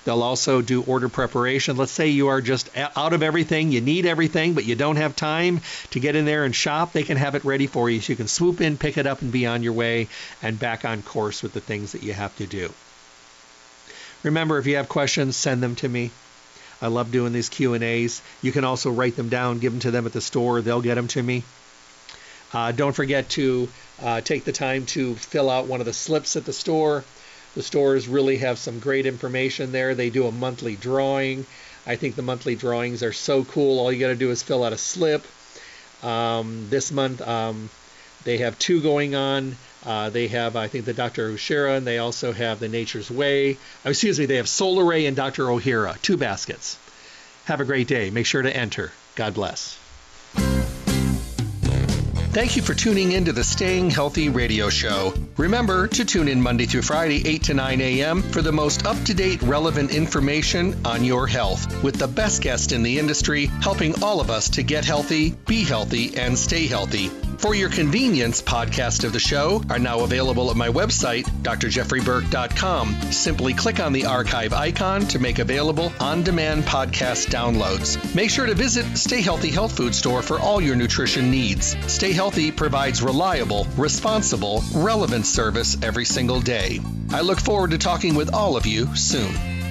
They'll also do order preparation. Let's say you are just out of everything, you need everything, but you don't have time to get in there and shop. They can have it ready for you so you can swoop in, pick it up, and be on your way and back on course with the things that you have to do. Remember, if you have questions, send them to me. I love doing these Q and A's. You can also write them down, give them to them at the store. They'll get them to me. Uh, don't forget to uh, take the time to fill out one of the slips at the store. The stores really have some great information there. They do a monthly drawing. I think the monthly drawings are so cool. All you got to do is fill out a slip. Um, this month, um, they have two going on. Uh, they have, I think, the Dr. Ohhira, and they also have the Nature's Way. Oh, excuse me, they have Solaray and Dr. Ohhira, two baskets. Have a great day. Make sure to enter. God bless. Thank you for tuning in to the Staying Healthy Radio Show. Remember to tune in Monday through Friday, 8 to 9 a.m., for the most up to date, relevant information on your health with the best guest in the industry helping all of us to get healthy, be healthy, and stay healthy. For your convenience, podcasts of the show are now available at my website, drjeffreyburke.com. Simply click on the archive icon to make available on demand podcast downloads. Make sure to visit Stay Healthy Health Food Store for all your nutrition needs. Stay healthy Healthy provides reliable, responsible, relevant service every single day. I look forward to talking with all of you soon.